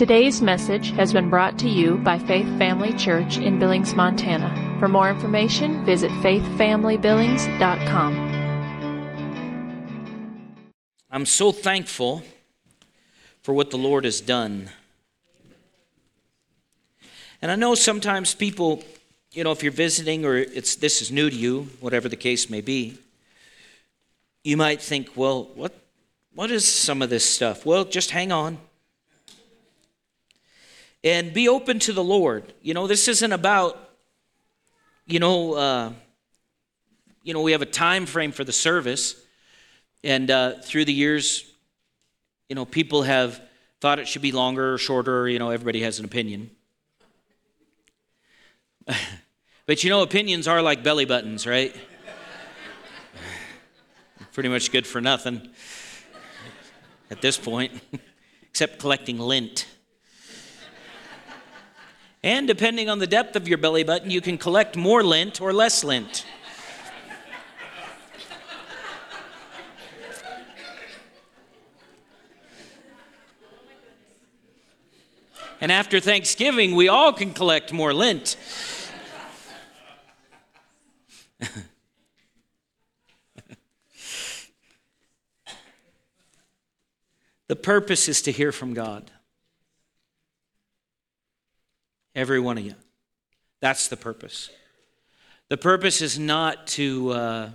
Today's message has been brought to you by Faith Family Church in Billings, Montana. For more information, visit faithfamilybillings.com. I'm so thankful for what the Lord has done. And I know sometimes people, you know, if you're visiting or it's this is new to you, whatever the case may be, you might think, well, what what is some of this stuff? Well, just hang on. And be open to the Lord. You know, this isn't about, you know, uh, you know, we have a time frame for the service, and uh, through the years, you know, people have thought it should be longer or shorter. You know, everybody has an opinion. but you know, opinions are like belly buttons, right? Pretty much good for nothing at this point, except collecting lint. And depending on the depth of your belly button, you can collect more lint or less lint. And after Thanksgiving, we all can collect more lint. the purpose is to hear from God. Every one of you. That's the purpose. The purpose is not to, uh,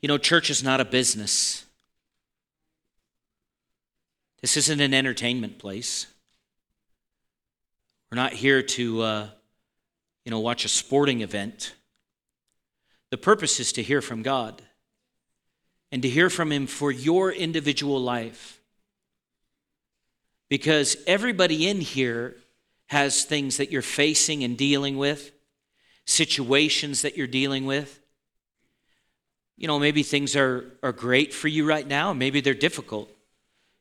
you know, church is not a business. This isn't an entertainment place. We're not here to, uh, you know, watch a sporting event. The purpose is to hear from God and to hear from Him for your individual life. Because everybody in here has things that you're facing and dealing with, situations that you're dealing with. You know, maybe things are, are great for you right now, maybe they're difficult.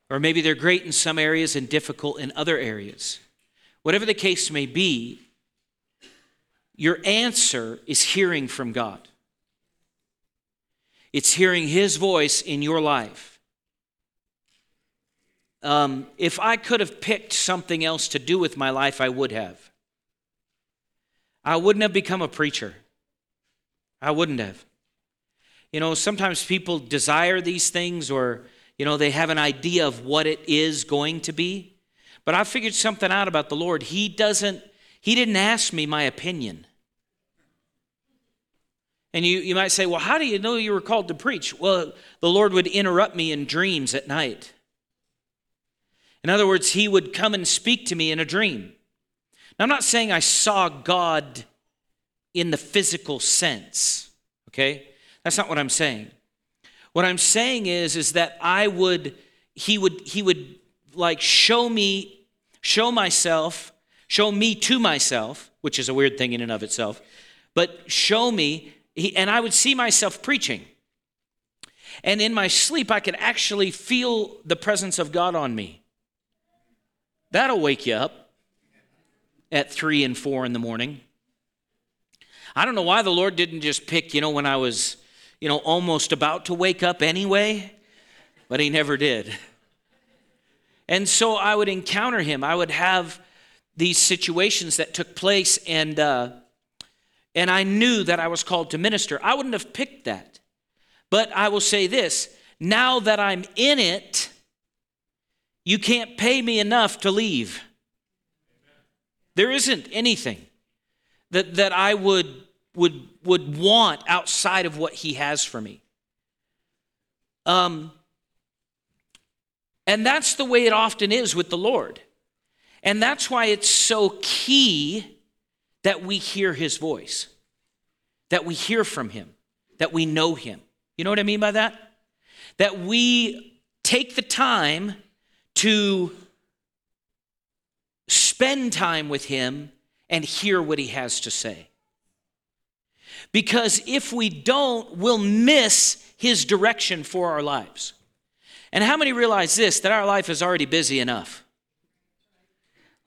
Or maybe they're great in some areas and difficult in other areas. Whatever the case may be, your answer is hearing from God. It's hearing His voice in your life. Um, if I could have picked something else to do with my life, I would have. I wouldn't have become a preacher. I wouldn't have. You know, sometimes people desire these things or, you know, they have an idea of what it is going to be. But I figured something out about the Lord. He doesn't, He didn't ask me my opinion. And you, you might say, well, how do you know you were called to preach? Well, the Lord would interrupt me in dreams at night. In other words, He would come and speak to me in a dream. Now, I'm not saying I saw God in the physical sense, okay? That's not what I'm saying. What I'm saying is, is that I would, He would, He would like show me show myself, show me to myself, which is a weird thing in and of itself, but show me, and I would see myself preaching. And in my sleep, I could actually feel the presence of God on me. That'll wake you up at three and four in the morning. I don't know why the Lord didn't just pick, you know, when I was, you know, almost about to wake up anyway, but He never did. And so I would encounter him. I would have these situations that took place, and, uh, and I knew that I was called to minister. I wouldn't have picked that. But I will say this now that I'm in it, you can't pay me enough to leave. There isn't anything that, that I would, would, would want outside of what he has for me. Um, and that's the way it often is with the Lord. And that's why it's so key that we hear his voice, that we hear from him, that we know him. You know what I mean by that? That we take the time to spend time with him and hear what he has to say. Because if we don't, we'll miss his direction for our lives. And how many realize this that our life is already busy enough?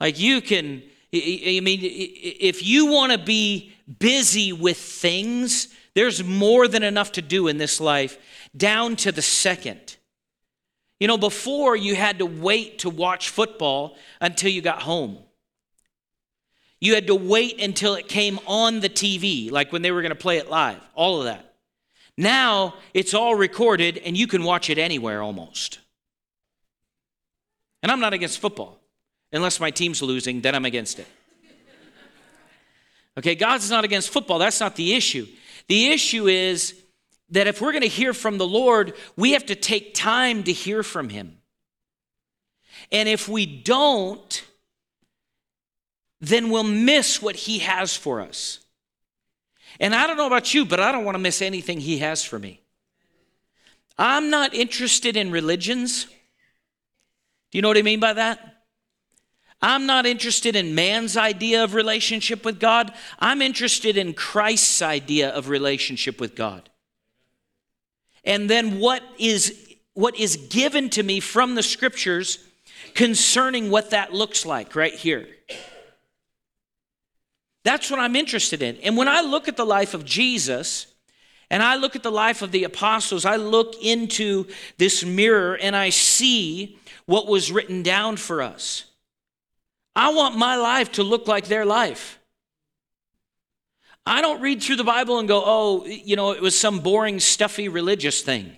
Like you can, I mean, if you want to be busy with things, there's more than enough to do in this life, down to the second. You know, before you had to wait to watch football until you got home. You had to wait until it came on the TV, like when they were going to play it live, all of that. Now it's all recorded and you can watch it anywhere almost. And I'm not against football. Unless my team's losing, then I'm against it. Okay, God's not against football. That's not the issue. The issue is that if we're going to hear from the Lord, we have to take time to hear from Him. And if we don't, then we'll miss what He has for us. And I don't know about you, but I don't want to miss anything He has for me. I'm not interested in religions. Do you know what I mean by that? I'm not interested in man's idea of relationship with God. I'm interested in Christ's idea of relationship with God. And then what is what is given to me from the scriptures concerning what that looks like right here. That's what I'm interested in. And when I look at the life of Jesus, and I look at the life of the apostles, I look into this mirror and I see what was written down for us. I want my life to look like their life. I don't read through the Bible and go, oh, you know, it was some boring, stuffy religious thing.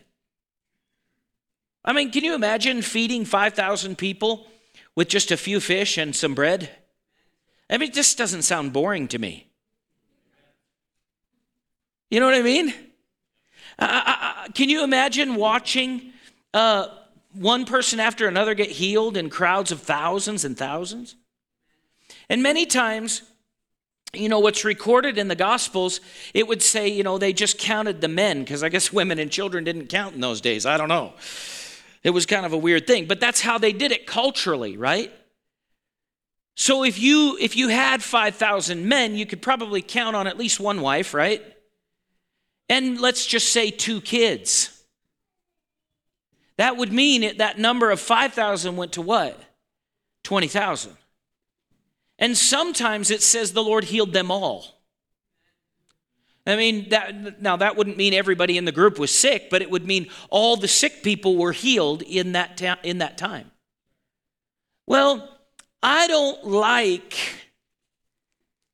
I mean, can you imagine feeding 5,000 people with just a few fish and some bread? I mean, this doesn't sound boring to me. You know what I mean? Can you imagine watching uh, one person after another get healed in crowds of thousands and thousands? And many times, you know, what's recorded in the Gospels, it would say, you know, they just counted the men, because I guess women and children didn't count in those days. I don't know. It was kind of a weird thing, but that's how they did it culturally, right? So if you if you had 5,000 men, you could probably count on at least one wife, right? And let's just say two kids. That would mean it, that number of 5,000 went to what? 20,000. And sometimes it says the Lord healed them all. I mean, that, now that wouldn't mean everybody in the group was sick, but it would mean all the sick people were healed in that, ta- in that time. Well, I don't like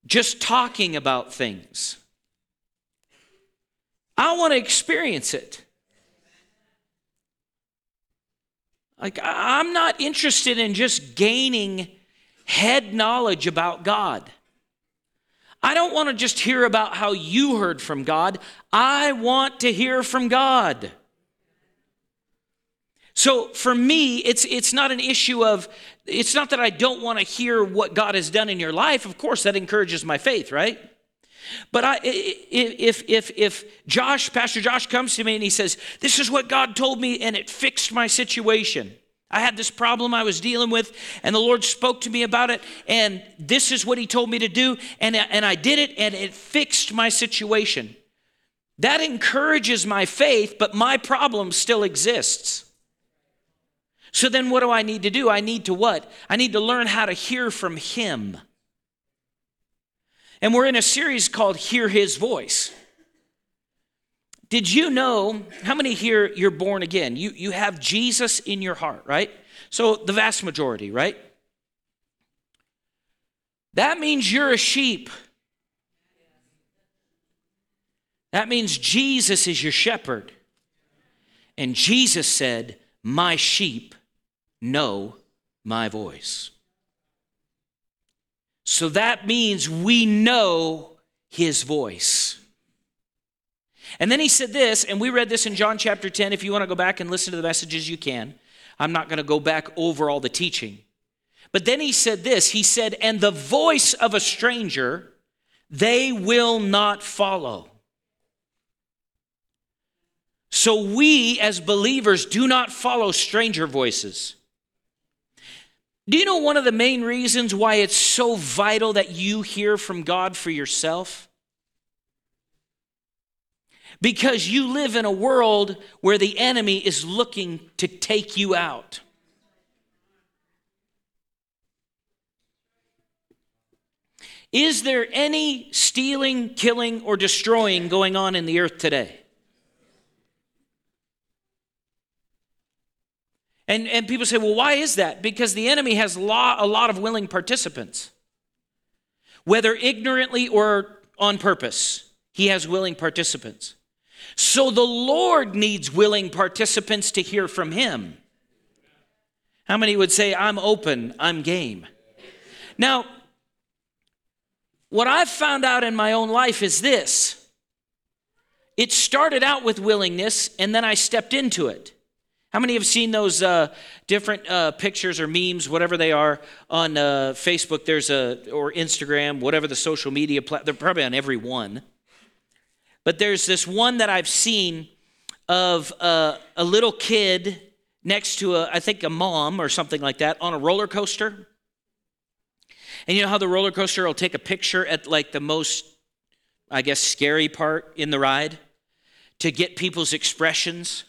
just talking about things. I want to experience it. Like, I'm not interested in just gaining head knowledge about God. I don't want to just hear about how you heard from God. I want to hear from God. So for me, it's, it's not an issue of, it's not that I don't want to hear what God has done in your life. Of course, that encourages my faith, right? But I, if, if, if Josh, Pastor Josh comes to me and he says, This is what God told me and it fixed my situation. I had this problem I was dealing with, and the Lord spoke to me about it, and this is what He told me to do, and, and I did it, and it fixed my situation. That encourages my faith, but my problem still exists. So then, what do I need to do? I need to what? I need to learn how to hear from Him. And we're in a series called Hear His Voice. Did you know how many here you're born again? You, you have Jesus in your heart, right? So the vast majority, right? That means you're a sheep. That means Jesus is your shepherd. And Jesus said, My sheep know my voice. So that means we know his voice. And then he said this, and we read this in John chapter 10. If you want to go back and listen to the messages, you can. I'm not going to go back over all the teaching. But then he said this He said, And the voice of a stranger they will not follow. So we as believers do not follow stranger voices. Do you know one of the main reasons why it's so vital that you hear from God for yourself? Because you live in a world where the enemy is looking to take you out. Is there any stealing, killing, or destroying going on in the earth today? And, and people say, well, why is that? Because the enemy has lot, a lot of willing participants. Whether ignorantly or on purpose, he has willing participants. So the Lord needs willing participants to hear from him. How many would say, I'm open, I'm game? Now, what I've found out in my own life is this it started out with willingness, and then I stepped into it. How many have seen those uh, different uh, pictures or memes, whatever they are, on uh, Facebook? There's a or Instagram, whatever the social media. Pla- they're probably on every one. But there's this one that I've seen of uh, a little kid next to a, I think a mom or something like that on a roller coaster. And you know how the roller coaster will take a picture at like the most, I guess, scary part in the ride to get people's expressions.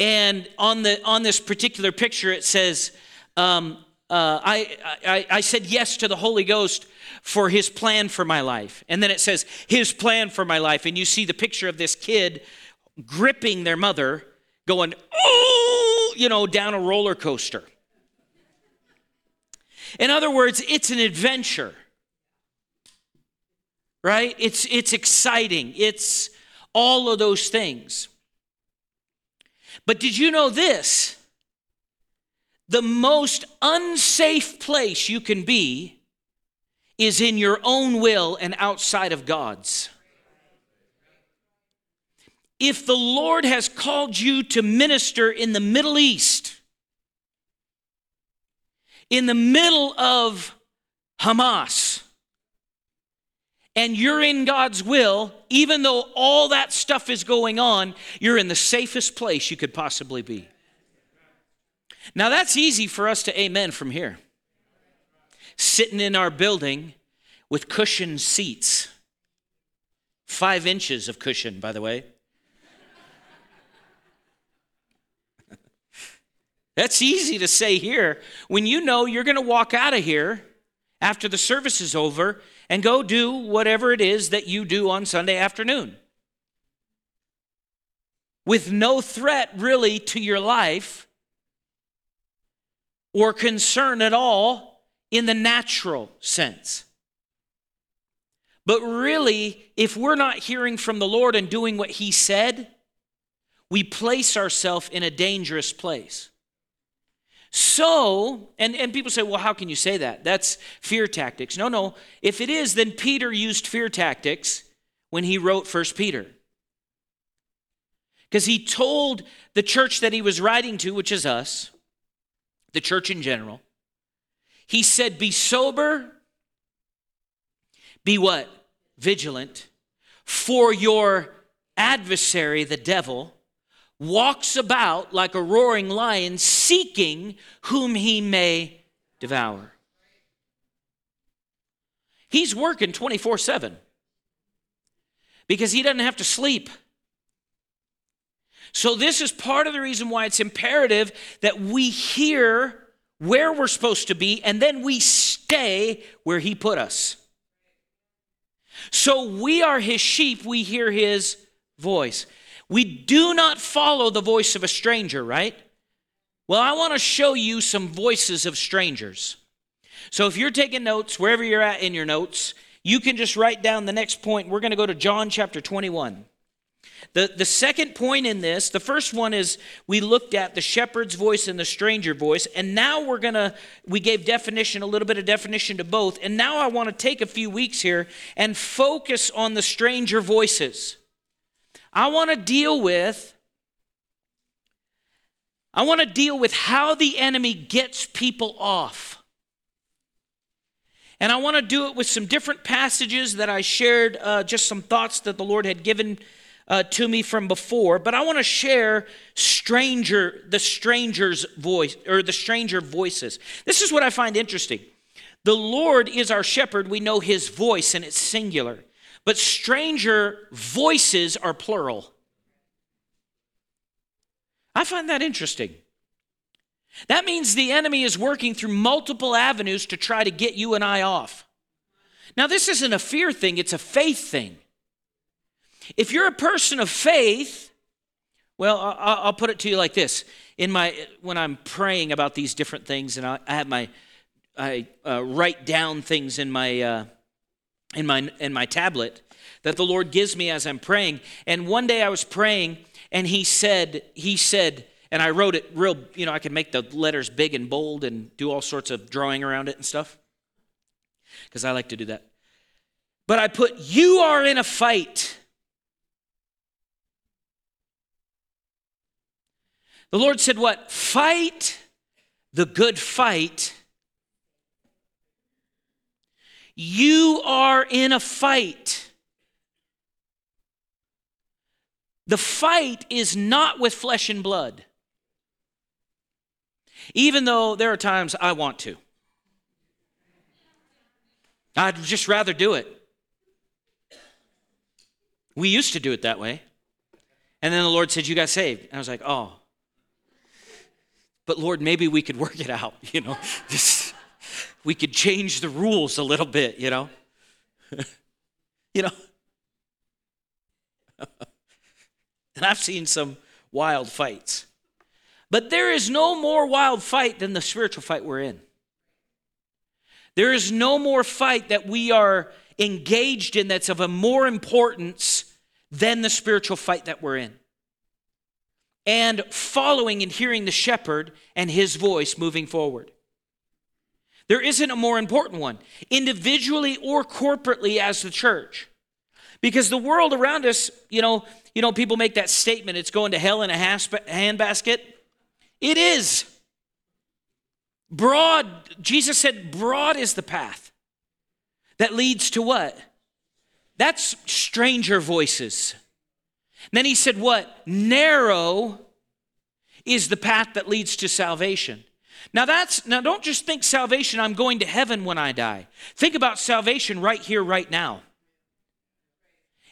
And on the on this particular picture, it says, um, uh, I, I, I said yes to the Holy Ghost for his plan for my life. And then it says, his plan for my life. And you see the picture of this kid gripping their mother, going, oh, you know, down a roller coaster. In other words, it's an adventure. Right? It's it's exciting. It's all of those things. But did you know this? The most unsafe place you can be is in your own will and outside of God's. If the Lord has called you to minister in the Middle East, in the middle of Hamas, and you're in God's will, even though all that stuff is going on, you're in the safest place you could possibly be. Now, that's easy for us to amen from here. Sitting in our building with cushioned seats, five inches of cushion, by the way. That's easy to say here when you know you're going to walk out of here after the service is over and go do whatever it is that you do on Sunday afternoon. With no threat really to your life or concern at all in the natural sense. But really, if we're not hearing from the Lord and doing what He said, we place ourselves in a dangerous place. So, and, and people say, well, how can you say that? That's fear tactics. No, no. If it is, then Peter used fear tactics when he wrote First Peter. Because he told the church that he was writing to, which is us, the church in general, he said, Be sober, be what? Vigilant, for your adversary, the devil, walks about like a roaring lion, seeking whom he may devour. He's working 24 7 because he doesn't have to sleep. So, this is part of the reason why it's imperative that we hear where we're supposed to be and then we stay where he put us. So, we are his sheep, we hear his voice. We do not follow the voice of a stranger, right? Well, I want to show you some voices of strangers. So if you're taking notes, wherever you're at in your notes, you can just write down the next point. We're going to go to John chapter 21. The, the second point in this, the first one is we looked at the shepherd's voice and the stranger voice, and now we're gonna, we gave definition, a little bit of definition to both, and now I want to take a few weeks here and focus on the stranger voices. I want to deal with I want to deal with how the enemy gets people off. And I want to do it with some different passages that I shared, uh, just some thoughts that the Lord had given uh, to me from before. But I want to share stranger, the stranger's voice, or the stranger voices. This is what I find interesting. The Lord is our shepherd. We know his voice, and it's singular. But stranger voices are plural. I find that interesting. That means the enemy is working through multiple avenues to try to get you and I off. Now, this isn't a fear thing, it's a faith thing. If you're a person of faith, Well, I- will put it to you like this: in my when I'm praying about these different things, and I, I have my I uh, write down things in my uh, in my in my tablet that the Lord gives me as I'm praying. And one day I was praying, and He said, He said, and I wrote it real. You know, I can make the letters big and bold and do all sorts of drawing around it and stuff because I like to do that. But I put, You are in a fight. The Lord said, What? Fight the good fight. You are in a fight. The fight is not with flesh and blood, even though there are times I want to. I'd just rather do it. We used to do it that way. And then the Lord said, You got saved. And I was like, Oh. But Lord, maybe we could work it out, you know. This, we could change the rules a little bit, you know. you know. and I've seen some wild fights. But there is no more wild fight than the spiritual fight we're in. There is no more fight that we are engaged in that's of a more importance than the spiritual fight that we're in. And following and hearing the shepherd and his voice moving forward. There isn't a more important one, individually or corporately as the church. Because the world around us, you know, you know, people make that statement, it's going to hell in a handbasket. It is. Broad, Jesus said, broad is the path that leads to what? That's stranger voices. Then he said, What? Narrow is the path that leads to salvation. Now that's now don't just think salvation I'm going to heaven when I die. Think about salvation right here right now.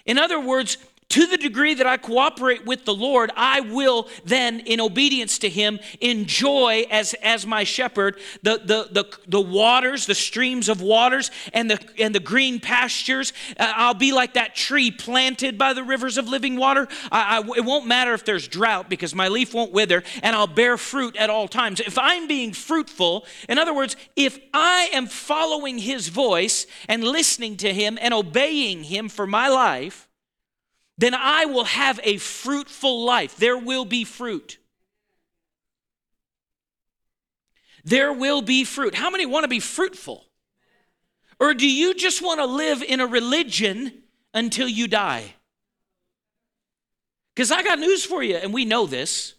In other words, to the degree that I cooperate with the Lord, I will then, in obedience to Him, enjoy as, as my shepherd the, the, the, the waters, the streams of waters, and the, and the green pastures. Uh, I'll be like that tree planted by the rivers of living water. I, I, it won't matter if there's drought because my leaf won't wither, and I'll bear fruit at all times. If I'm being fruitful, in other words, if I am following His voice and listening to Him and obeying Him for my life, then I will have a fruitful life. There will be fruit. There will be fruit. How many want to be fruitful? Or do you just want to live in a religion until you die? Because I got news for you, and we know this.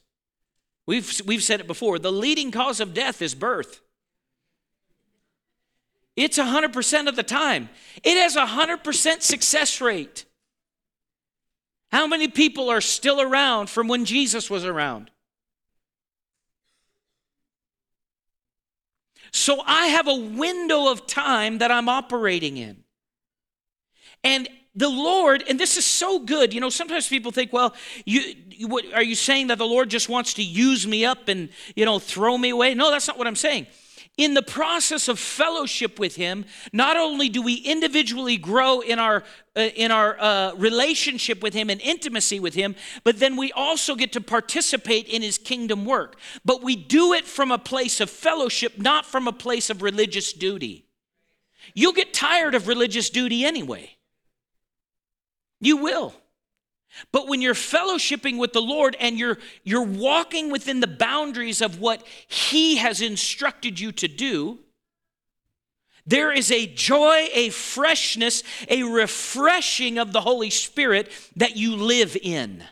We've, we've said it before. The leading cause of death is birth. It's 100% of the time. It has a 100% success rate. How many people are still around from when Jesus was around? So I have a window of time that I'm operating in. And the Lord, and this is so good. You know, sometimes people think, well, you, you what, are you saying that the Lord just wants to use me up and, you know, throw me away? No, that's not what I'm saying in the process of fellowship with him not only do we individually grow in our uh, in our uh, relationship with him and intimacy with him but then we also get to participate in his kingdom work. But we do it from a place of fellowship not from a place of religious duty. You'll get tired of religious duty anyway. You will but when you're fellowshipping with the Lord and you're, you're walking within the boundaries of what He has instructed you to do, there is a joy, a freshness, a refreshing of the Holy Spirit that you live in.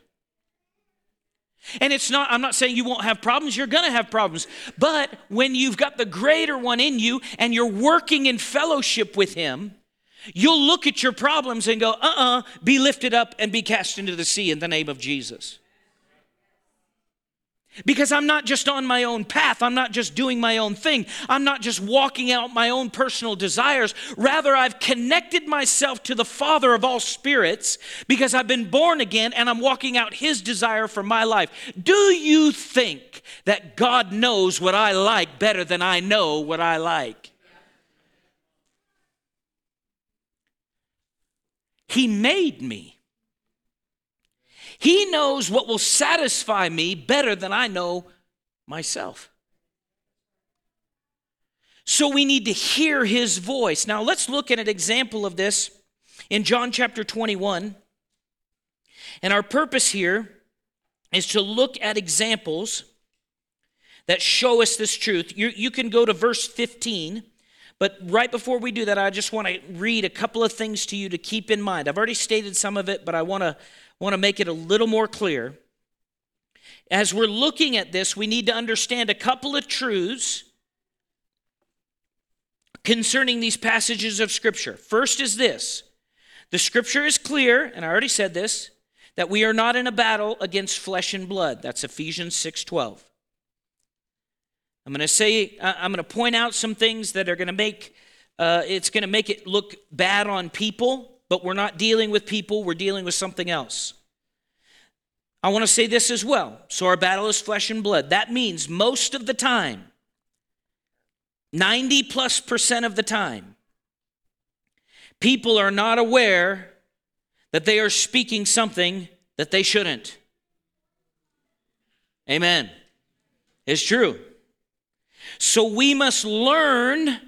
And it's not, I'm not saying you won't have problems, you're gonna have problems. But when you've got the greater one in you and you're working in fellowship with Him, You'll look at your problems and go, uh uh-uh, uh, be lifted up and be cast into the sea in the name of Jesus. Because I'm not just on my own path. I'm not just doing my own thing. I'm not just walking out my own personal desires. Rather, I've connected myself to the Father of all spirits because I've been born again and I'm walking out His desire for my life. Do you think that God knows what I like better than I know what I like? He made me. He knows what will satisfy me better than I know myself. So we need to hear his voice. Now let's look at an example of this in John chapter 21. And our purpose here is to look at examples that show us this truth. You, you can go to verse 15, but right before we do that, I just want to read a couple of things to you to keep in mind. I've already stated some of it, but I want to want to make it a little more clear. As we're looking at this, we need to understand a couple of truths concerning these passages of Scripture. First is this the Scripture is clear, and I already said this, that we are not in a battle against flesh and blood. That's Ephesians 6:12. I'm going to say I'm going to point out some things that are going to make uh, it's going to make it look bad on people, but we're not dealing with people. We're dealing with something else. I want to say this as well. So our battle is flesh and blood. That means most of the time, 90 plus percent of the time, people are not aware that they are speaking something that they shouldn't. Amen. It's true. So we must learn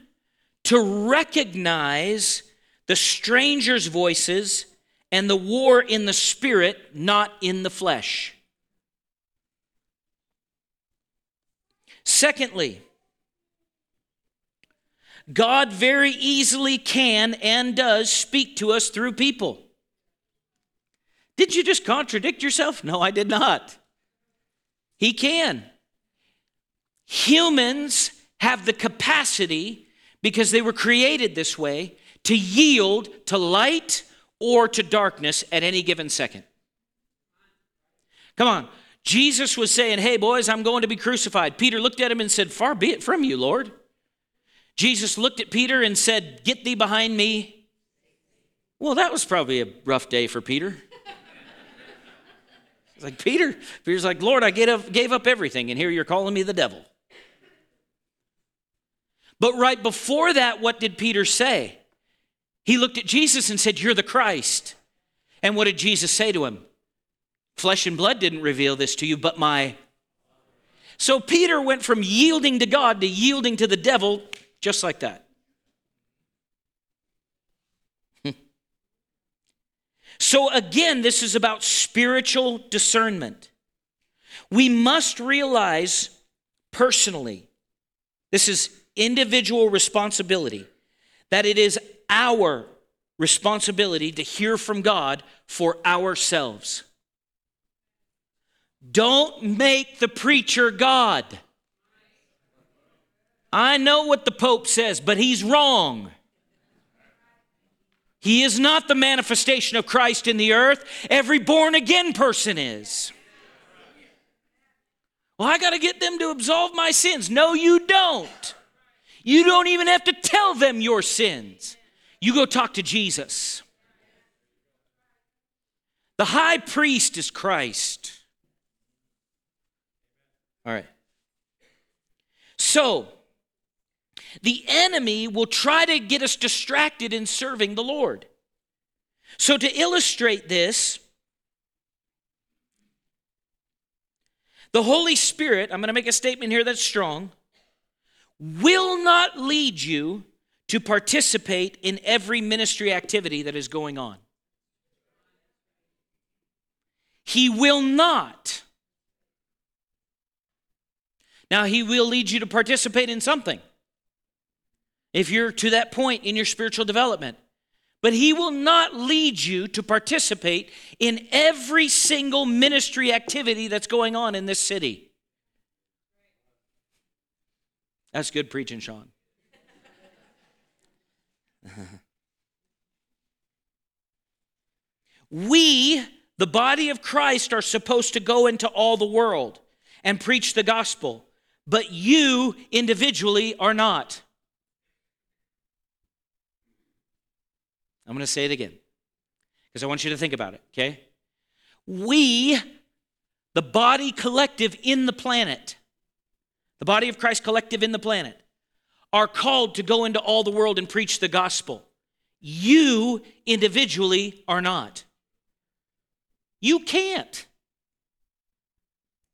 to recognize the stranger's voices and the war in the spirit, not in the flesh. Secondly, God very easily can and does speak to us through people. Did you just contradict yourself? No, I did not. He can. Humans have the capacity, because they were created this way, to yield to light or to darkness at any given second. Come on. Jesus was saying, Hey, boys, I'm going to be crucified. Peter looked at him and said, Far be it from you, Lord. Jesus looked at Peter and said, Get thee behind me. Well, that was probably a rough day for Peter. It's like, Peter, Peter's like, Lord, I gave up, gave up everything, and here you're calling me the devil. But right before that, what did Peter say? He looked at Jesus and said, You're the Christ. And what did Jesus say to him? Flesh and blood didn't reveal this to you, but my. So Peter went from yielding to God to yielding to the devil just like that. So, again, this is about spiritual discernment. We must realize personally, this is individual responsibility, that it is our responsibility to hear from God for ourselves. Don't make the preacher God. I know what the Pope says, but he's wrong. He is not the manifestation of Christ in the earth. Every born again person is. Well, I got to get them to absolve my sins. No, you don't. You don't even have to tell them your sins. You go talk to Jesus. The high priest is Christ. All right. So, the enemy will try to get us distracted in serving the Lord. So, to illustrate this, the Holy Spirit, I'm going to make a statement here that's strong, will not lead you to participate in every ministry activity that is going on. He will not. Now, He will lead you to participate in something if you're to that point in your spiritual development. But He will not lead you to participate in every single ministry activity that's going on in this city. That's good preaching, Sean. we, the body of Christ, are supposed to go into all the world and preach the gospel, but you individually are not. I'm going to say it again because I want you to think about it, okay? We, the body collective in the planet, the body of Christ collective in the planet, are called to go into all the world and preach the gospel. You individually are not. You can't.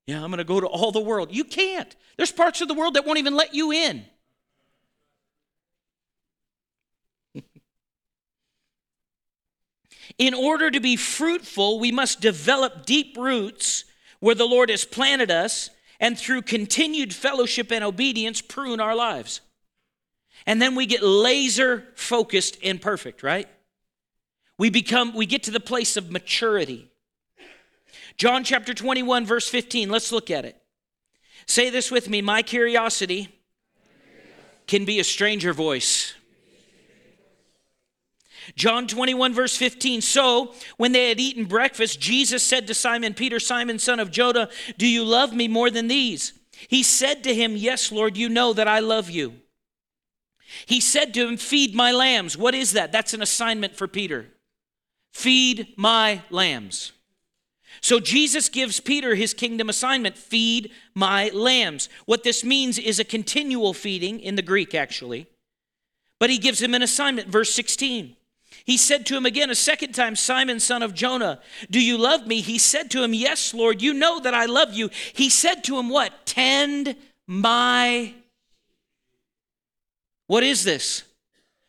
Yeah, I'm going to go to all the world. You can't. There's parts of the world that won't even let you in. in order to be fruitful, we must develop deep roots where the Lord has planted us and through continued fellowship and obedience prune our lives. And then we get laser focused and perfect, right? We become we get to the place of maturity. John chapter 21 verse 15, let's look at it. Say this with me, my curiosity can be a stranger voice. John 21, verse 15. So, when they had eaten breakfast, Jesus said to Simon Peter, Simon, son of Jonah, Do you love me more than these? He said to him, Yes, Lord, you know that I love you. He said to him, Feed my lambs. What is that? That's an assignment for Peter. Feed my lambs. So Jesus gives Peter his kingdom assignment feed my lambs. What this means is a continual feeding in the Greek, actually. But he gives him an assignment, verse 16. He said to him again a second time, Simon, son of Jonah, do you love me? He said to him, Yes, Lord, you know that I love you. He said to him, What? Tend my. What is this?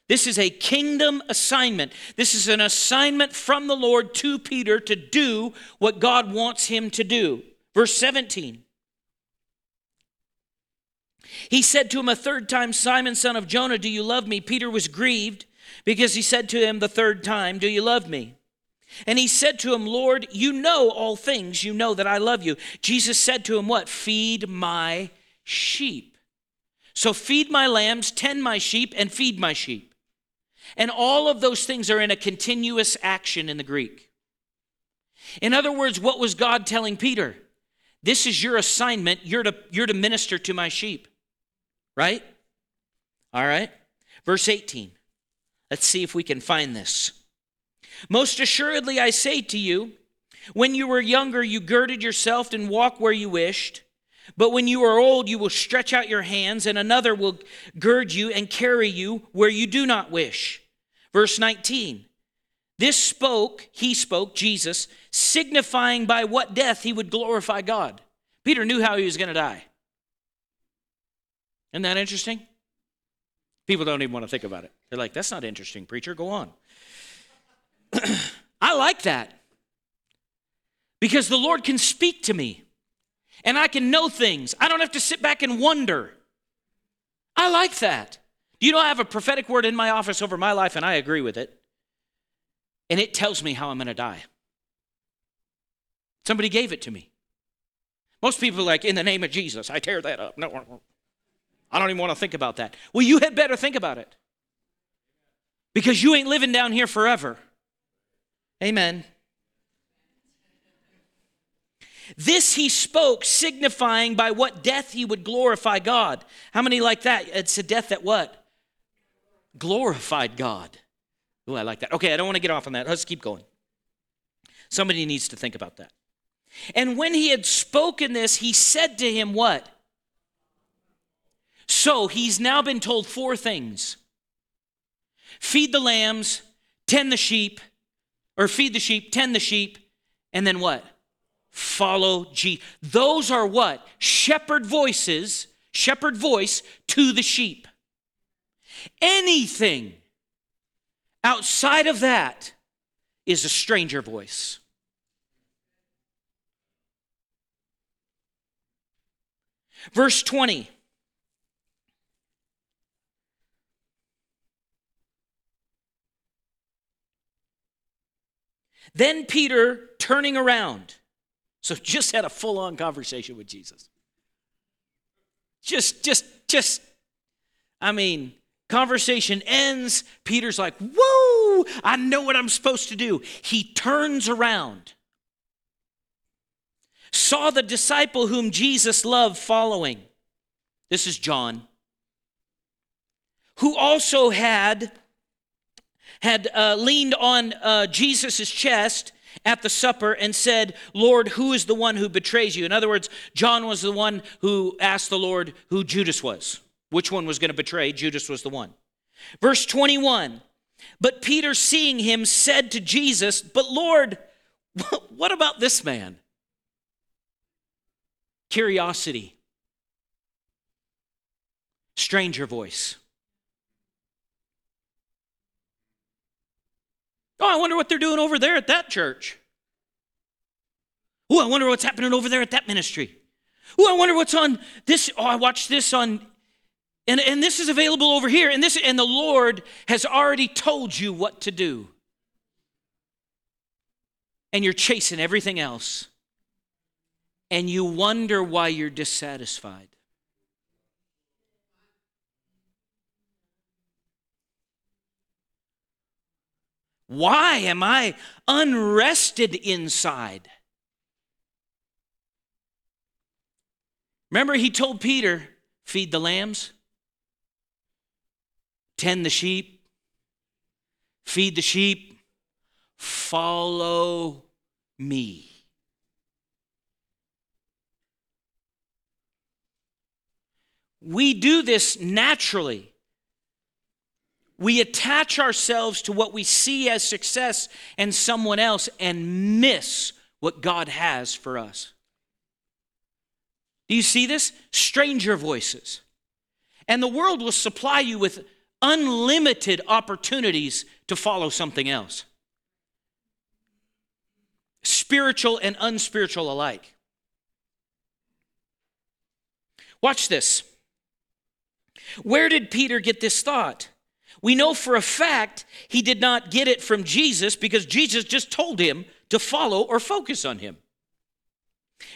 This is a kingdom assignment. This is an assignment from the Lord to Peter to do what God wants him to do. Verse 17. He said to him a third time, Simon, son of Jonah, do you love me? Peter was grieved because he said to him the third time, Do you love me? And he said to him, Lord, you know all things. You know that I love you. Jesus said to him, What? Feed my sheep. So feed my lambs, tend my sheep, and feed my sheep. And all of those things are in a continuous action in the Greek. In other words, what was God telling Peter? This is your assignment. You're to, you're to minister to my sheep. Right? All right. Verse 18. Let's see if we can find this. Most assuredly, I say to you, when you were younger, you girded yourself and walked where you wished. But when you are old, you will stretch out your hands, and another will gird you and carry you where you do not wish. Verse 19. This spoke, he spoke, Jesus, signifying by what death he would glorify God. Peter knew how he was going to die. Isn't that interesting? People don't even want to think about it. They're like, that's not interesting, preacher. Go on. I like that because the Lord can speak to me and I can know things. I don't have to sit back and wonder. I like that. You know, I have a prophetic word in my office over my life and I agree with it. And it tells me how I'm going to die. Somebody gave it to me. Most people are like, in the name of Jesus, I tear that up. No, I don't even want to think about that. Well, you had better think about it because you ain't living down here forever. Amen. This he spoke, signifying by what death he would glorify God. How many like that? It's a death that what? Glorified God. Oh, I like that. Okay, I don't want to get off on that. Let's keep going. Somebody needs to think about that. And when he had spoken this, he said to him, What? So he's now been told four things feed the lambs, tend the sheep, or feed the sheep, tend the sheep, and then what? Follow Jesus. Those are what? Shepherd voices, shepherd voice to the sheep. Anything outside of that is a stranger voice. Verse 20 Then Peter, turning around, so just had a full on conversation with Jesus. Just, just, just, I mean, conversation ends. Peter's like, whoa, I know what I'm supposed to do. He turns around, saw the disciple whom Jesus loved following. This is John, who also had had uh, leaned on uh, Jesus' chest at the supper and said, Lord, who is the one who betrays you? In other words, John was the one who asked the Lord who Judas was. Which one was going to betray? Judas was the one. Verse 21 But Peter, seeing him, said to Jesus, But Lord, what about this man? Curiosity. Stranger voice. Oh, I wonder what they're doing over there at that church. Oh, I wonder what's happening over there at that ministry. Oh, I wonder what's on this. Oh, I watched this on, and, and this is available over here. And this, and the Lord has already told you what to do. And you're chasing everything else. And you wonder why you're dissatisfied. Why am I unrested inside? Remember, he told Peter, feed the lambs, tend the sheep, feed the sheep, follow me. We do this naturally. We attach ourselves to what we see as success and someone else and miss what God has for us. Do you see this? Stranger voices. And the world will supply you with unlimited opportunities to follow something else, spiritual and unspiritual alike. Watch this. Where did Peter get this thought? We know for a fact he did not get it from Jesus because Jesus just told him to follow or focus on him.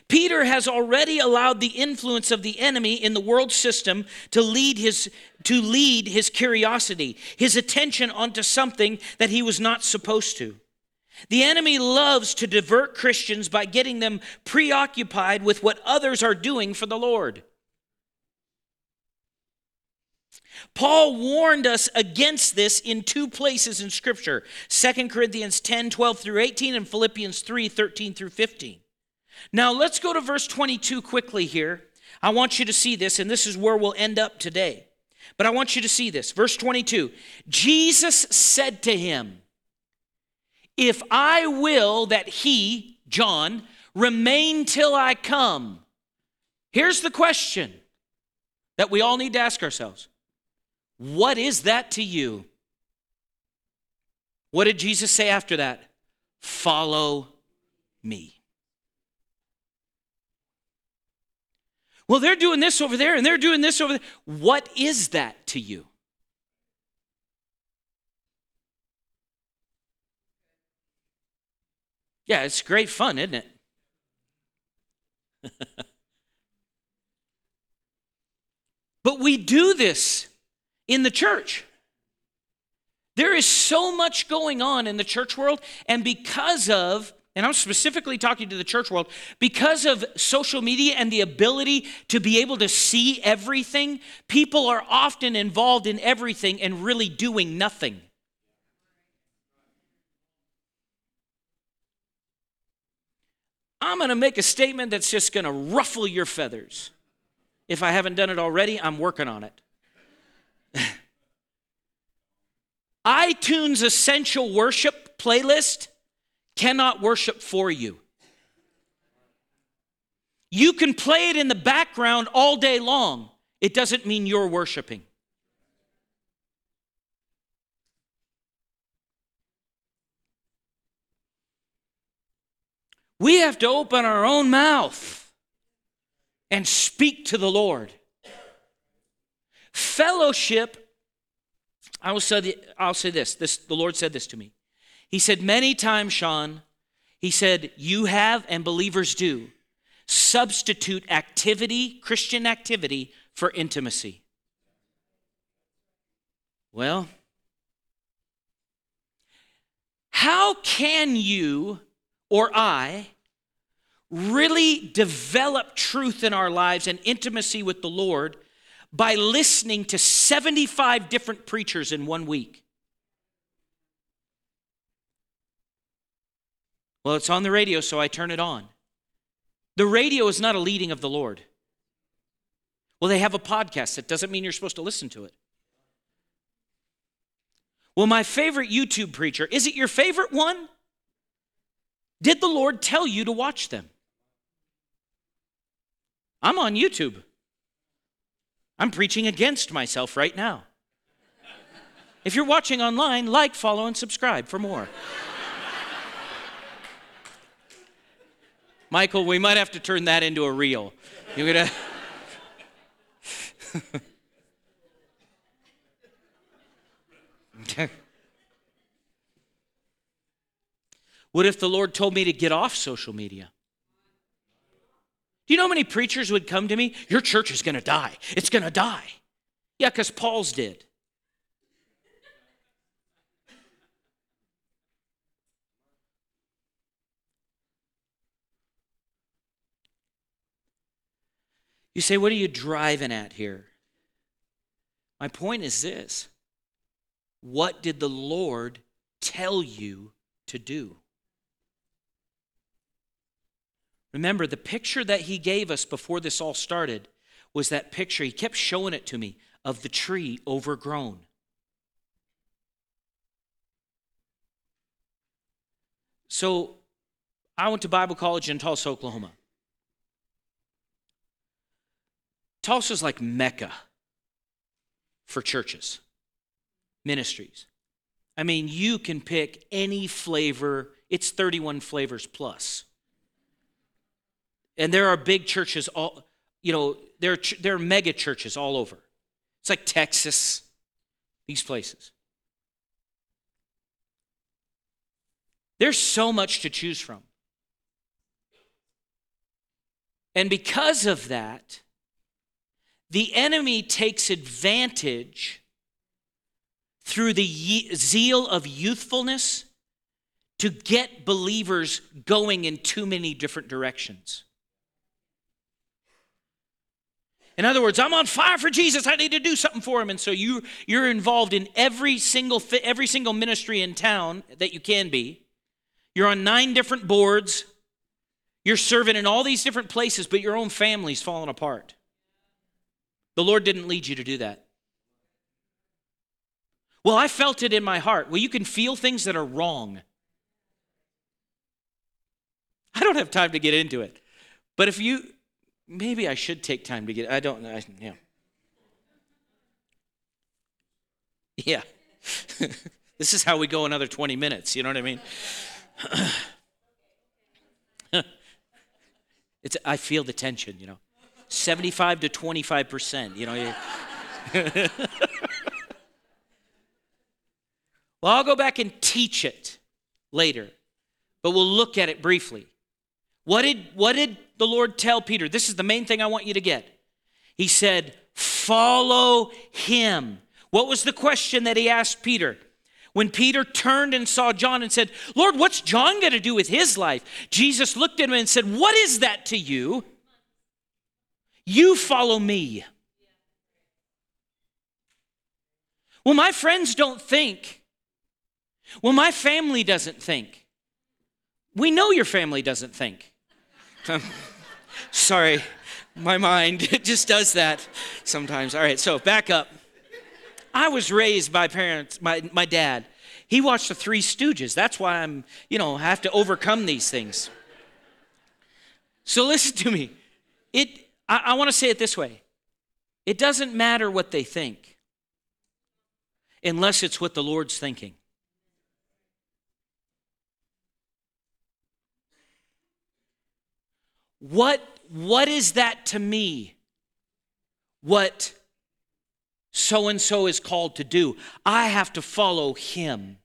Peter has already allowed the influence of the enemy in the world system to lead his to lead his curiosity, his attention onto something that he was not supposed to. The enemy loves to divert Christians by getting them preoccupied with what others are doing for the Lord. Paul warned us against this in two places in Scripture 2 Corinthians 10 12 through 18 and Philippians 3 13 through 15. Now let's go to verse 22 quickly here. I want you to see this, and this is where we'll end up today. But I want you to see this. Verse 22 Jesus said to him, If I will that he, John, remain till I come. Here's the question that we all need to ask ourselves What is that to you? What did Jesus say after that? Follow me. Well, they're doing this over there and they're doing this over there. What is that to you? Yeah, it's great fun, isn't it? but we do this in the church. There is so much going on in the church world, and because of and I'm specifically talking to the church world, because of social media and the ability to be able to see everything, people are often involved in everything and really doing nothing. I'm going to make a statement that's just going to ruffle your feathers. If I haven't done it already, I'm working on it. iTunes Essential Worship playlist cannot worship for you. You can play it in the background all day long. It doesn't mean you're worshiping. We have to open our own mouth and speak to the Lord. Fellowship, I will say, I'll say this, this the Lord said this to me. He said, Many times, Sean, he said, you have and believers do substitute activity, Christian activity, for intimacy. Well, how can you or I really develop truth in our lives and intimacy with the Lord by listening to 75 different preachers in one week? Well, it's on the radio, so I turn it on. The radio is not a leading of the Lord. Well, they have a podcast. That doesn't mean you're supposed to listen to it. Well, my favorite YouTube preacher, is it your favorite one? Did the Lord tell you to watch them? I'm on YouTube. I'm preaching against myself right now. If you're watching online, like, follow, and subscribe for more. Michael, we might have to turn that into a reel. You're gonna. what if the Lord told me to get off social media? Do you know how many preachers would come to me? Your church is going to die. It's going to die. Yeah, because Paul's did. You say, what are you driving at here? My point is this What did the Lord tell you to do? Remember, the picture that he gave us before this all started was that picture, he kept showing it to me, of the tree overgrown. So I went to Bible college in Tulsa, Oklahoma. Tulsa's like Mecca for churches, ministries. I mean, you can pick any flavor, it's 31 flavors plus. And there are big churches all, you know, there are, there are mega churches all over. It's like Texas, these places. There's so much to choose from. And because of that, the enemy takes advantage through the zeal of youthfulness to get believers going in too many different directions. In other words, I'm on fire for Jesus. I need to do something for him. And so you, you're involved in every single, every single ministry in town that you can be. You're on nine different boards. You're serving in all these different places, but your own family's falling apart. The Lord didn't lead you to do that. Well, I felt it in my heart. Well, you can feel things that are wrong. I don't have time to get into it. But if you, maybe I should take time to get, I don't know. Yeah. Yeah. this is how we go another 20 minutes. You know what I mean? it's, I feel the tension, you know. 75 to 25%, you know. well, I'll go back and teach it later, but we'll look at it briefly. What did, what did the Lord tell Peter? This is the main thing I want you to get. He said, Follow him. What was the question that he asked Peter? When Peter turned and saw John and said, Lord, what's John going to do with his life? Jesus looked at him and said, What is that to you? You follow me. Well, my friends don't think. Well, my family doesn't think. We know your family doesn't think. Sorry, my mind it just does that sometimes. All right, so back up. I was raised by parents, my, my dad. He watched the Three Stooges. That's why I'm, you know, have to overcome these things. So listen to me. It I, I want to say it this way it doesn't matter what they think unless it's what the Lord's thinking. What, what is that to me? What so and so is called to do. I have to follow him.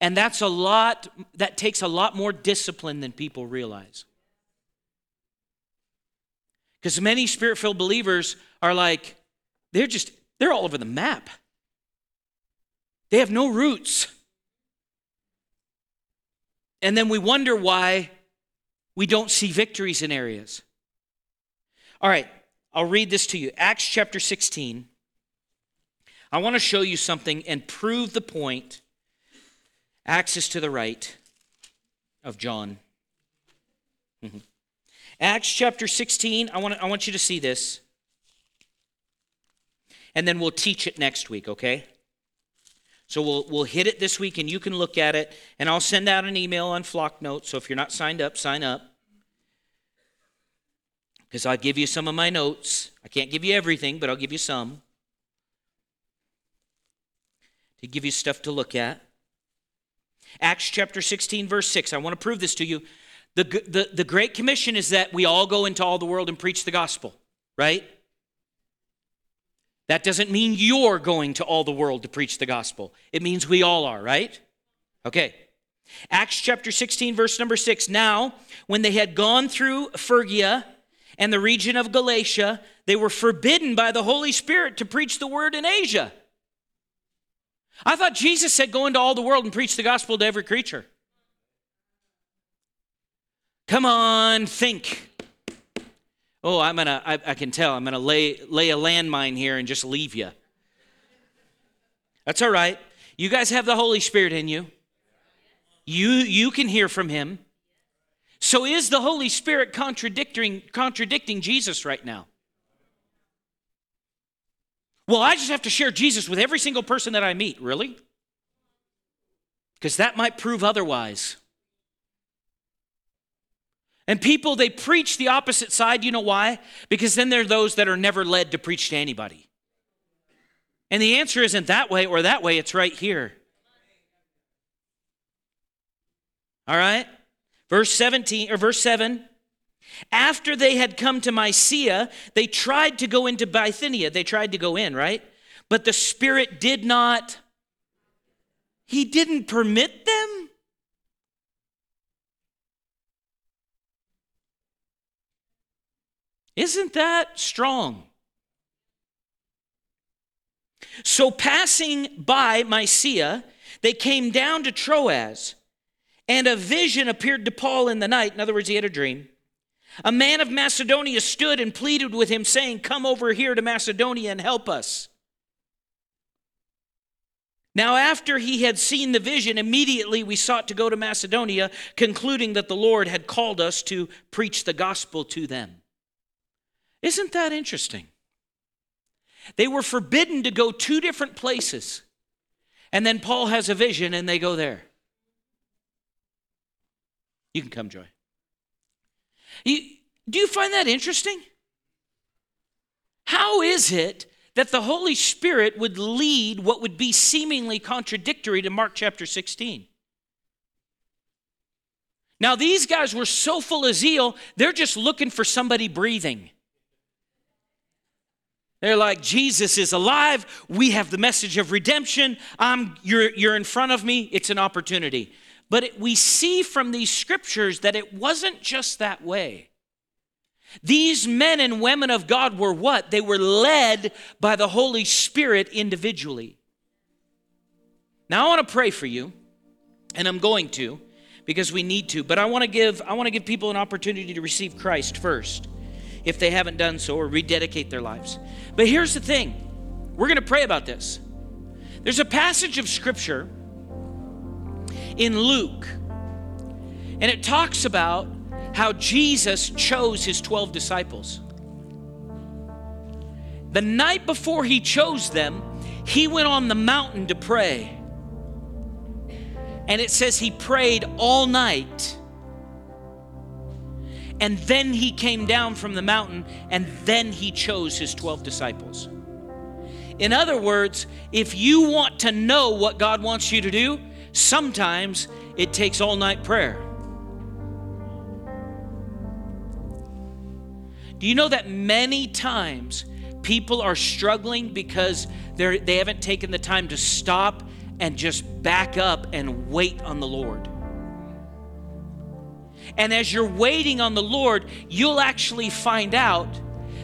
And that's a lot, that takes a lot more discipline than people realize. Because many spirit filled believers are like, they're just, they're all over the map. They have no roots. And then we wonder why we don't see victories in areas. All right, I'll read this to you. Acts chapter 16. I want to show you something and prove the point. Acts is to the right of John. Mm-hmm. Acts chapter 16, I want, I want you to see this. And then we'll teach it next week, okay? So we'll, we'll hit it this week and you can look at it. And I'll send out an email on Flock Notes. So if you're not signed up, sign up. Because I'll give you some of my notes. I can't give you everything, but I'll give you some to give you stuff to look at. Acts chapter 16, verse 6. I want to prove this to you. The, the, the Great Commission is that we all go into all the world and preach the gospel, right? That doesn't mean you're going to all the world to preach the gospel. It means we all are, right? Okay. Acts chapter 16, verse number 6. Now, when they had gone through Phrygia and the region of Galatia, they were forbidden by the Holy Spirit to preach the word in Asia. I thought Jesus said, Go into all the world and preach the gospel to every creature. Come on, think. Oh, I'm gonna, I, I can tell, I'm gonna lay, lay a landmine here and just leave you. That's all right. You guys have the Holy Spirit in you. You, you can hear from Him. So is the Holy Spirit contradicting, contradicting Jesus right now? Well, I just have to share Jesus with every single person that I meet. Really? Because that might prove otherwise. And people, they preach the opposite side. You know why? Because then there are those that are never led to preach to anybody. And the answer isn't that way or that way, it's right here. All right? Verse 17 or verse 7 after they had come to Mysia, they tried to go into Bithynia. They tried to go in, right? But the Spirit did not, He didn't permit them. Isn't that strong? So, passing by Mysia, they came down to Troas, and a vision appeared to Paul in the night. In other words, he had a dream. A man of Macedonia stood and pleaded with him, saying, Come over here to Macedonia and help us. Now, after he had seen the vision, immediately we sought to go to Macedonia, concluding that the Lord had called us to preach the gospel to them. Isn't that interesting? They were forbidden to go two different places. And then Paul has a vision and they go there. You can come, Joy. You, do you find that interesting? How is it that the Holy Spirit would lead what would be seemingly contradictory to Mark chapter 16? Now, these guys were so full of zeal, they're just looking for somebody breathing. They're like, Jesus is alive. We have the message of redemption. I'm, you're, you're in front of me. It's an opportunity. But it, we see from these scriptures that it wasn't just that way. These men and women of God were what? They were led by the Holy Spirit individually. Now I want to pray for you, and I'm going to because we need to, but I want to give I want to give people an opportunity to receive Christ first if they haven't done so or rededicate their lives. But here's the thing. We're going to pray about this. There's a passage of scripture in Luke and it talks about how Jesus chose his 12 disciples. The night before he chose them, he went on the mountain to pray. And it says he prayed all night. And then he came down from the mountain, and then he chose his 12 disciples. In other words, if you want to know what God wants you to do, sometimes it takes all night prayer. Do you know that many times people are struggling because they're, haven't taken the time to stop and just back up and wait on the Lord? And as you're waiting on the Lord, you'll actually find out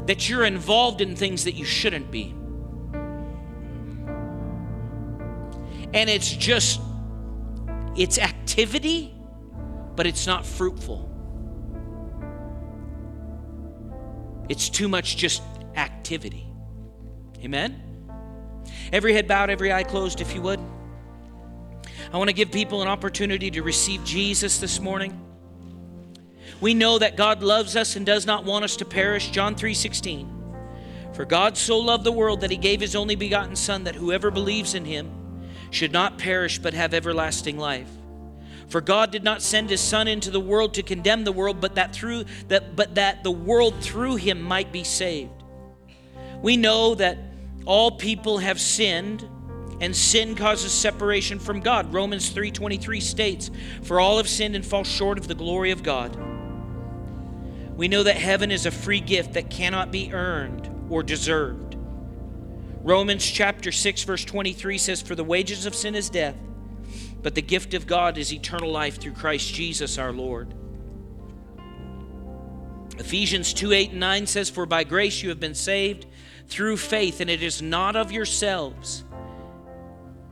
that you're involved in things that you shouldn't be. And it's just, it's activity, but it's not fruitful. It's too much just activity. Amen? Every head bowed, every eye closed, if you would. I want to give people an opportunity to receive Jesus this morning. We know that God loves us and does not want us to perish. John 3:16. For God so loved the world that he gave his only begotten son that whoever believes in him should not perish but have everlasting life. For God did not send his son into the world to condemn the world, but that through that but that the world through him might be saved. We know that all people have sinned and sin causes separation from God. Romans 3:23 states, "For all have sinned and fall short of the glory of God." We know that heaven is a free gift that cannot be earned or deserved. Romans chapter 6 verse 23 says for the wages of sin is death but the gift of God is eternal life through Christ Jesus our Lord. Ephesians 2 8 and 9 says, For by grace you have been saved through faith, and it is not of yourselves.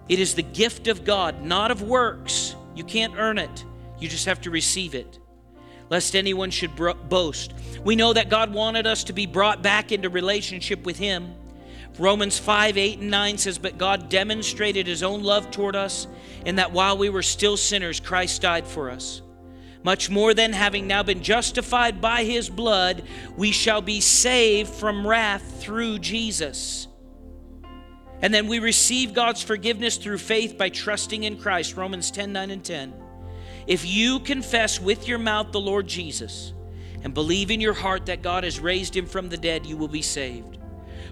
It is the gift of God, not of works. You can't earn it, you just have to receive it. Lest anyone should boast. We know that God wanted us to be brought back into relationship with Him. Romans 5 8 and 9 says, But God demonstrated His own love toward us in that while we were still sinners, Christ died for us. Much more than having now been justified by his blood, we shall be saved from wrath through Jesus. And then we receive God's forgiveness through faith by trusting in Christ. Romans 10 9 and 10. If you confess with your mouth the Lord Jesus and believe in your heart that God has raised him from the dead, you will be saved.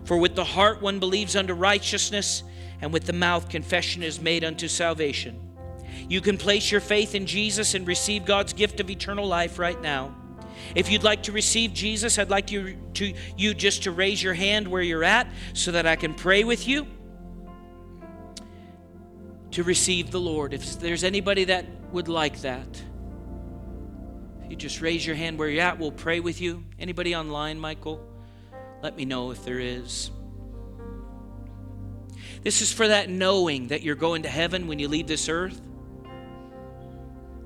For with the heart one believes unto righteousness and with the mouth confession is made unto salvation. You can place your faith in Jesus and receive God's gift of eternal life right now. If you'd like to receive Jesus, I'd like you to you just to raise your hand where you're at so that I can pray with you to receive the Lord. If there's anybody that would like that, you just raise your hand where you're at, we'll pray with you. Anybody online, Michael? Let me know if there is. This is for that knowing that you're going to heaven when you leave this earth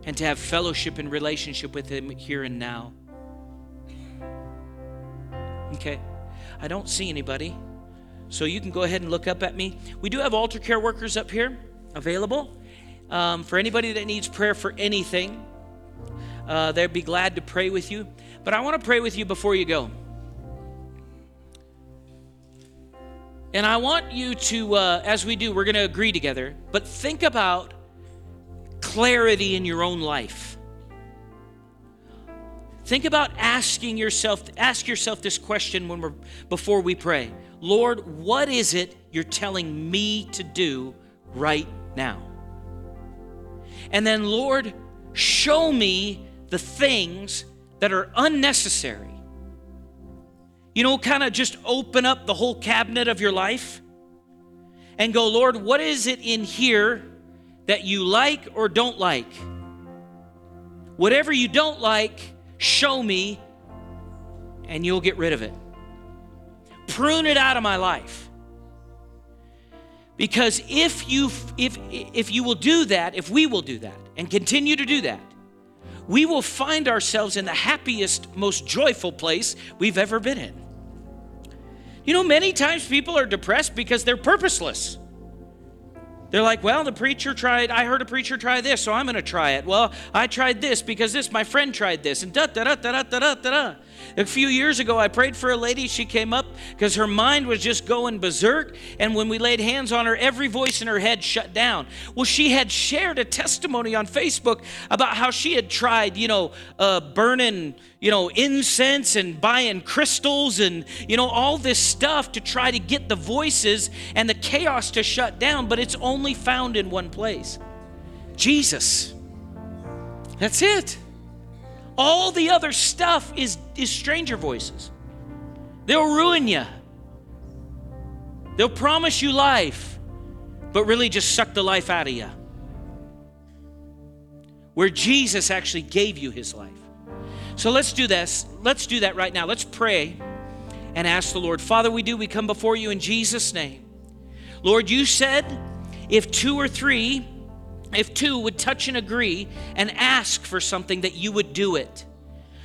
and to have fellowship and relationship with Him here and now. Okay, I don't see anybody, so you can go ahead and look up at me. We do have altar care workers up here available um, for anybody that needs prayer for anything. Uh, they'd be glad to pray with you. But I want to pray with you before you go. And I want you to, uh, as we do, we're going to agree together, but think about clarity in your own life. Think about asking yourself, ask yourself this question when we're before we pray. Lord, what is it you're telling me to do right now? And then, Lord, show me the things that are unnecessary you know, kind of just open up the whole cabinet of your life and go, Lord, what is it in here that you like or don't like? Whatever you don't like, show me and you'll get rid of it. Prune it out of my life. Because if you if if you will do that, if we will do that and continue to do that, we will find ourselves in the happiest, most joyful place we've ever been in. You know, many times people are depressed because they're purposeless. They're like, well, the preacher tried, I heard a preacher try this, so I'm going to try it. Well, I tried this because this, my friend tried this, and da da da da da da da da. A few years ago, I prayed for a lady. She came up because her mind was just going berserk. And when we laid hands on her, every voice in her head shut down. Well, she had shared a testimony on Facebook about how she had tried, you know, uh, burning, you know, incense and buying crystals and, you know, all this stuff to try to get the voices and the chaos to shut down. But it's only found in one place Jesus. That's it. All the other stuff is, is stranger voices. They'll ruin you. They'll promise you life, but really just suck the life out of you. Where Jesus actually gave you his life. So let's do this. Let's do that right now. Let's pray and ask the Lord. Father, we do. We come before you in Jesus' name. Lord, you said if two or three if two would touch and agree and ask for something, that you would do it.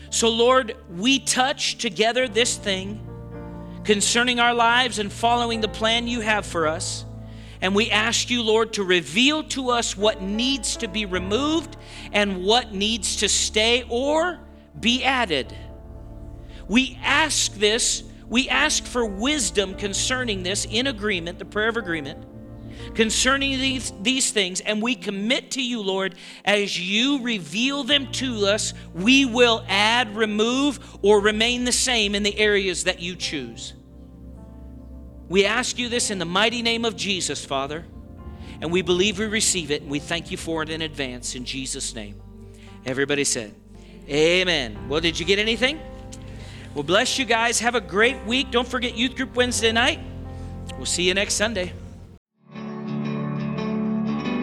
So, Lord, we touch together this thing concerning our lives and following the plan you have for us. And we ask you, Lord, to reveal to us what needs to be removed and what needs to stay or be added. We ask this, we ask for wisdom concerning this in agreement, the prayer of agreement concerning these, these things, and we commit to you, Lord, as you reveal them to us, we will add, remove, or remain the same in the areas that you choose. We ask you this in the mighty name of Jesus, Father, and we believe we receive it, and we thank you for it in advance in Jesus' name. Everybody said, Amen. Well, did you get anything? Well, bless you guys. Have a great week. Don't forget Youth Group Wednesday night. We'll see you next Sunday.